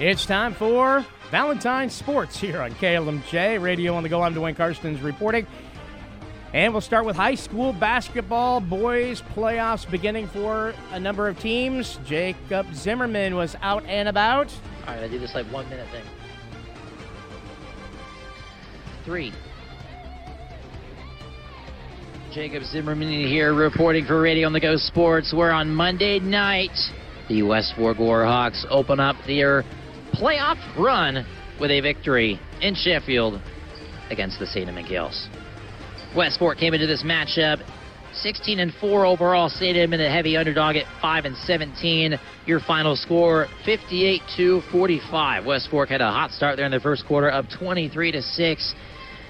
It's time for Valentine Sports here on KLMJ Radio on the go. I'm Dwayne Karstens reporting. And we'll start with high school basketball. Boys playoffs beginning for a number of teams. Jacob Zimmerman was out and about. All right, I do this like one minute thing. Three. Jacob Zimmerman here reporting for Radio on the Go Sports. We're on Monday night. The West Fork Warhawks open up their playoff run with a victory in Sheffield against the St. Edmund Gales. West Fork came into this matchup 16 and 4 overall. St. Edmund a heavy underdog at 5 and 17. Your final score 58 to 45. West had a hot start there in the first quarter, up 23 to 6.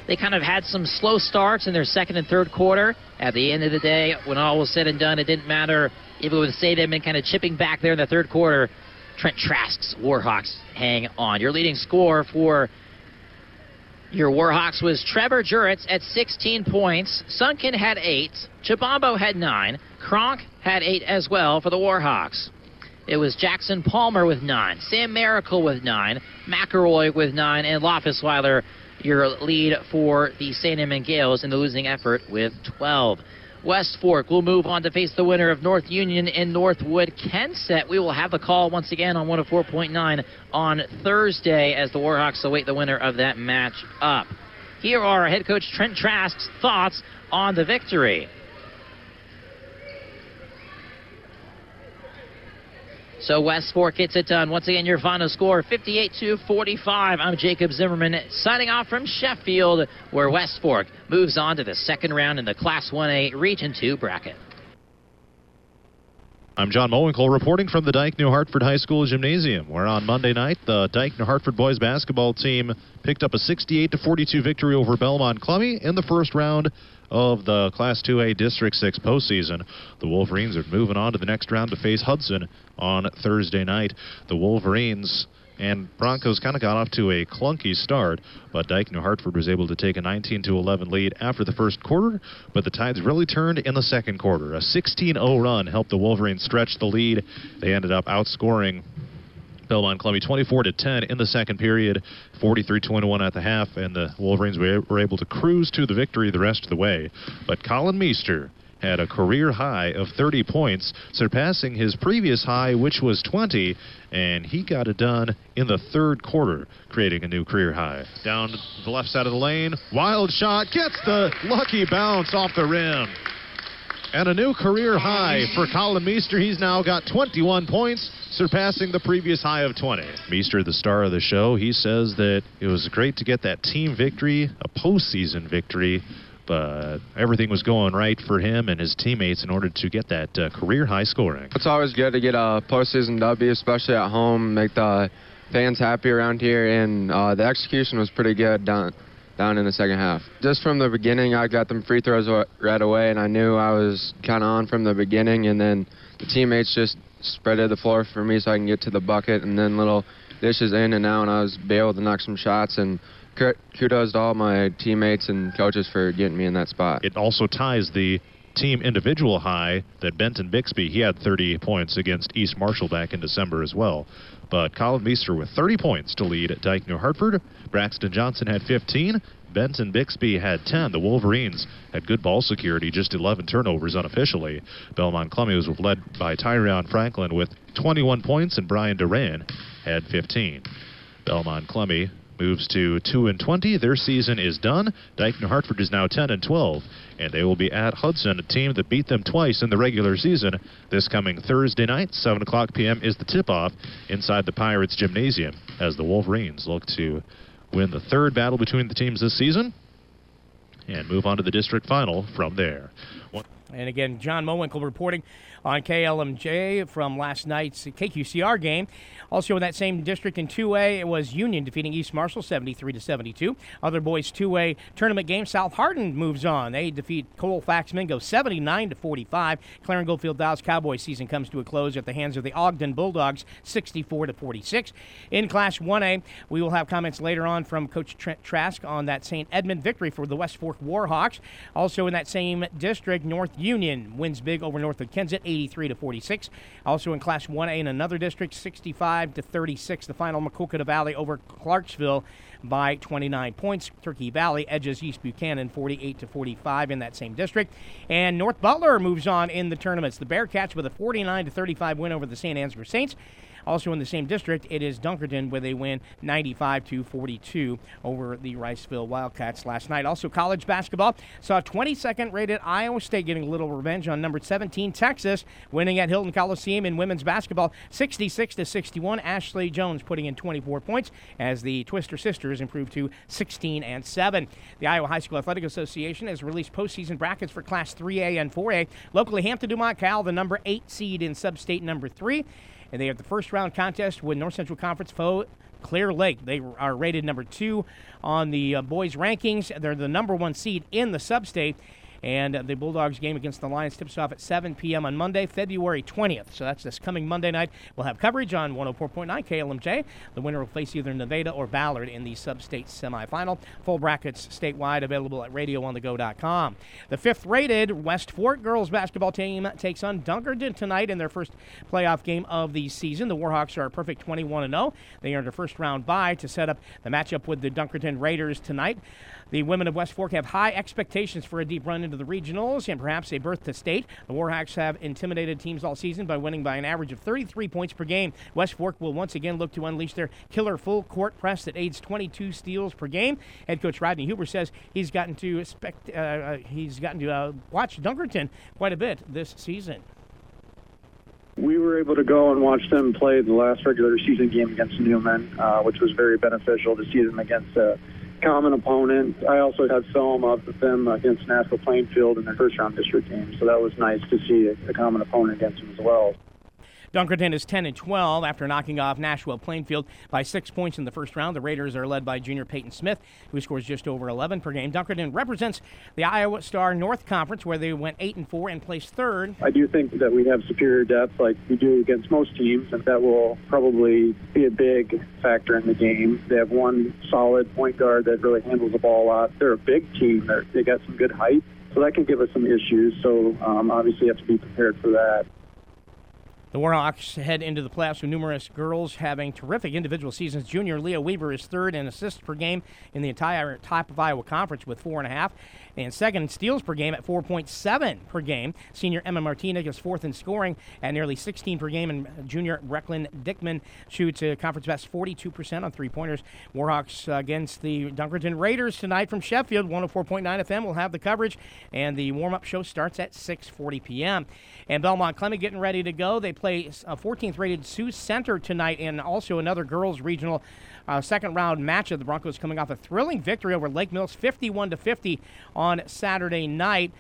They kind of had some slow starts in their second and third quarter. At the end of the day, when all was said and done, it didn't matter if it was St. Edmund kind of chipping back there in the third quarter. Trent Trask's Warhawks hang on. Your leading score for your Warhawks was Trevor Juritz at 16 points. Sunken had 8. Chibombo had 9. Kronk had 8 as well for the Warhawks. It was Jackson Palmer with 9. Sam Miracle with 9. McElroy with 9. And Loffisweiler, your lead for the St. Edmund Gales in the losing effort with 12. West Fork will move on to face the winner of North Union and Northwood Kensett. We will have the call once again on 104.9 on Thursday as the Warhawks await the winner of that match up. Here are head coach Trent Trask's thoughts on the victory. So West Fork gets it done. Once again, your final score 58 to 45. I'm Jacob Zimmerman signing off from Sheffield, where West Fork moves on to the second round in the Class 1A Region 2 bracket. I'm John Mowinkle reporting from the Dike New Hartford High School Gymnasium, where on Monday night the Dike New Hartford boys basketball team picked up a 68 42 victory over Belmont Klemme in the first round of the Class 2A District 6 postseason. The Wolverines are moving on to the next round to face Hudson on Thursday night. The Wolverines and Broncos kind of got off to a clunky start, but Dike New Hartford was able to take a 19 to 11 lead after the first quarter. But the tides really turned in the second quarter. A 16-0 run helped the Wolverines stretch the lead. They ended up outscoring Belmont Klemme 24 to 10 in the second period, 43-21 at the half, and the Wolverines were able to cruise to the victory the rest of the way. But Colin Meester had a career high of 30 points, surpassing his previous high, which was 20, and he got it done in the third quarter, creating a new career high. Down the left side of the lane, wild shot, gets the lucky bounce off the rim. And a new career high for Colin Meester. He's now got 21 points, surpassing the previous high of 20. Meester, the star of the show, he says that it was great to get that team victory, a postseason victory, but everything was going right for him and his teammates in order to get that uh, career high scoring. It's always good to get a postseason W, especially at home, make the fans happy around here, and uh, the execution was pretty good down down in the second half. Just from the beginning, I got them free throws right away, and I knew I was kind of on from the beginning, and then the teammates just spreaded the floor for me so I can get to the bucket, and then little dishes in and out, and I was able to knock some shots. And kudos to all my teammates and coaches for getting me in that spot. It also ties the team individual high that Benton Bixby, he had 30 points against East Marshall back in December as well. But Colin Meester with 30 points to lead Dike New Hartford. Braxton Johnson had 15. Benton Bixby had 10. The Wolverines had good ball security, just 11 turnovers unofficially. Belmont Klemme was led by Tyron Franklin with 21 points, and Brian Duran had 15. Belmont Klemme moves to 2 and 20. Their season is done. Dike New Hartford is now 10 and 12, and they will be at Hudson, a team that beat them twice in the regular season. This coming Thursday night, 7 o'clock p.m. is the tip-off inside the Pirates Gymnasium as the Wolverines look to win the third battle between the teams this season and move on to the district final from there. And again, John Mowinkle reporting on KLMJ from last night's KQCR game. Also in that same district in 2A, it was Union defeating East Marshall 73 to 72. Other boys 2A tournament game, South Hardin moves on. They defeat Colfax Mingo 79 to 45. Clarion Goldfield Dows Cowboys season comes to a close at the hands of the Ogden Bulldogs 64 to 46. In Class 1A, we will have comments later on from Coach Trent Trask on that St. Edmund victory for the West Fork Warhawks. Also in that same district, North Union wins big over Northwood Kensett 83 to 46. Also in Class 1A in another district, 65 to 36. The final Maquoketa Valley over Clarksville by 29 points. Turkey Valley edges East Buchanan 48 to 45 in that same district. And North Butler moves on in the tournaments. The Bearcats with a 49 to 35 win over the St. Ansgar Saints. Also in the same district, it is Dunkerton where they win 95 to 42 over the Riceville Wildcats last night. Also college basketball saw 22nd rated Iowa State getting a little revenge on number 17 Texas, winning at Hilton Coliseum in women's basketball 66 to 61. Ashley Joens putting in 24 points as the Twister sisters improved to 16 and 7. The Iowa High School Athletic Association has released postseason brackets for Class 3A and 4A. Locally, Hampton Dumont Cal, the number 8 seed in Substate number 3 and they have the first round contest with North Central Conference foe Clear Lake. They are rated number two on the uh, boys' rankings. They're the number one seed in the sub-state. And the Bulldogs game against the Lions tips off at 7 p.m. on Monday, February 20th. So that's this coming Monday night. We'll have coverage on 104.9 KLMJ. The winner will face either Nevada or Ballard in the sub-state semifinal. Full brackets statewide available at radioonthego.com. The fifth-rated West Fork girls basketball team takes on Dunkerton tonight in their first playoff game of the season. The Warhawks are a perfect 21-0. They earned a first-round bye to set up the matchup with the Dunkerton Raiders tonight. The women of West Fork have high expectations for a deep run into the regionals and perhaps a berth to state. The Warhawks have intimidated teams all season by winning by an average of 33 points per game. West Fork will once again look to unleash their killer full court press that aids 22 steals per game. Head coach Rodney Huber says he's gotten to expect, uh, uh, he's gotten to uh, watch Dunkerton quite a bit this season. We were able to go and watch them play the last regular season game against Newman, uh, which was very beneficial to see them against common opponent. I also had film of them against Nashua Plainfield in their first round district game, so that was nice to see a common opponent against them as well. Dunkerton is 10 and 12 after knocking off Nashua Plainfield by six points in the first round. The Raiders are led by junior Peyton Smith, who scores just over 11 per game. Dunkerton represents the Iowa Star North Conference, where they went 8 and 4 and placed third. I do think that we have superior depth, like we do against most teams, and that will probably be a big factor in the game. They have one solid point guard that really handles the ball a lot. They're a big team. They're, they got some good height, so that can give us some issues. So um, obviously, you have to be prepared for that. The Warhawks head into the playoffs with numerous girls having terrific individual seasons. Junior Leah Weaver is third in assists per game in the entire top of Iowa Conference with four and a half, and second in steals per game at 4.7 per game. Senior Emma Martinez is fourth in scoring at nearly 16 per game, and junior Brecklin Dickman shoots a conference best 42% on three pointers. Warhawks against the Dunkerton Raiders tonight from Sheffield. 104.9 FM will have the coverage, and the warm up show starts at 6:40 p.m. And Belmont Klemme getting ready to go. They play a 14th rated Sioux Center tonight and also another girls regional uh, second round matchup. The Broncos coming off a thrilling victory over Lake Mills 51 to 50 on Saturday night.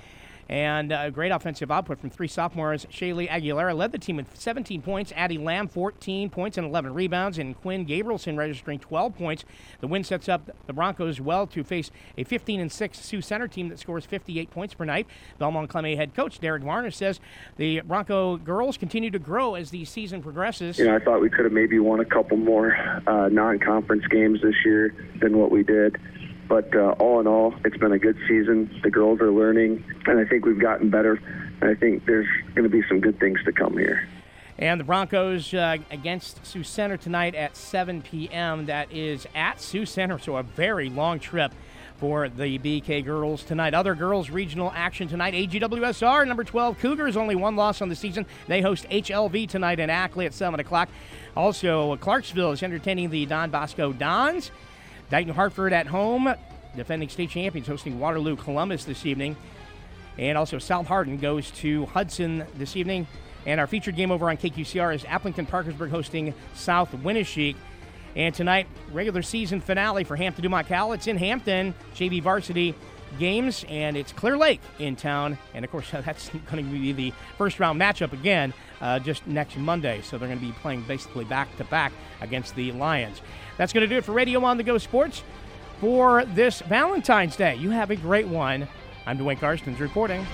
And a uh, great offensive output from three sophomores. Shaylee Aguilera led the team with 17 points. Addie Lamb, 14 points and 11 rebounds. And Quinn Gabrielson registering 12 points. The win sets up the Broncos well to face a 15 and 6 Sioux Center team that scores 58 points per night. Belmont Klemme head coach Derek Varner says the Bronco girls continue to grow as the season progresses. You know, I thought we could have maybe won a couple more uh, non conference games this year than what we did. But uh, all in all, it's been a good season. The girls are learning, and I think we've gotten better. And I think there's going to be some good things to come here. And the Broncos uh, against Sioux Center tonight at 7 p.m. That is at Sioux Center, so a very long trip for the BK girls tonight. Other girls regional action tonight. AGWSR number 12 Cougars only one loss on the season. They host HLV tonight in Ackley at 7 o'clock. Also, Clarksville is entertaining the Don Bosco Dons. Dayton Hartford at home, defending state champions, hosting Waterloo Columbus this evening. And also South Hardin goes to Hudson this evening. And our featured game over on KQCR is Aplington Parkersburg hosting South Winneshiek. And tonight, regular season finale for Hampton Dumont Cal. It's in Hampton, JV varsity games, and it's Clear Lake in town. And of course, that's going to be the first round matchup again uh, just next Monday. So they're going to be playing basically back to back against the Lions. That's going to do it for Radio on the Go Sports for this Valentine's Day. You have a great one. I'm Dwayne Karstens reporting.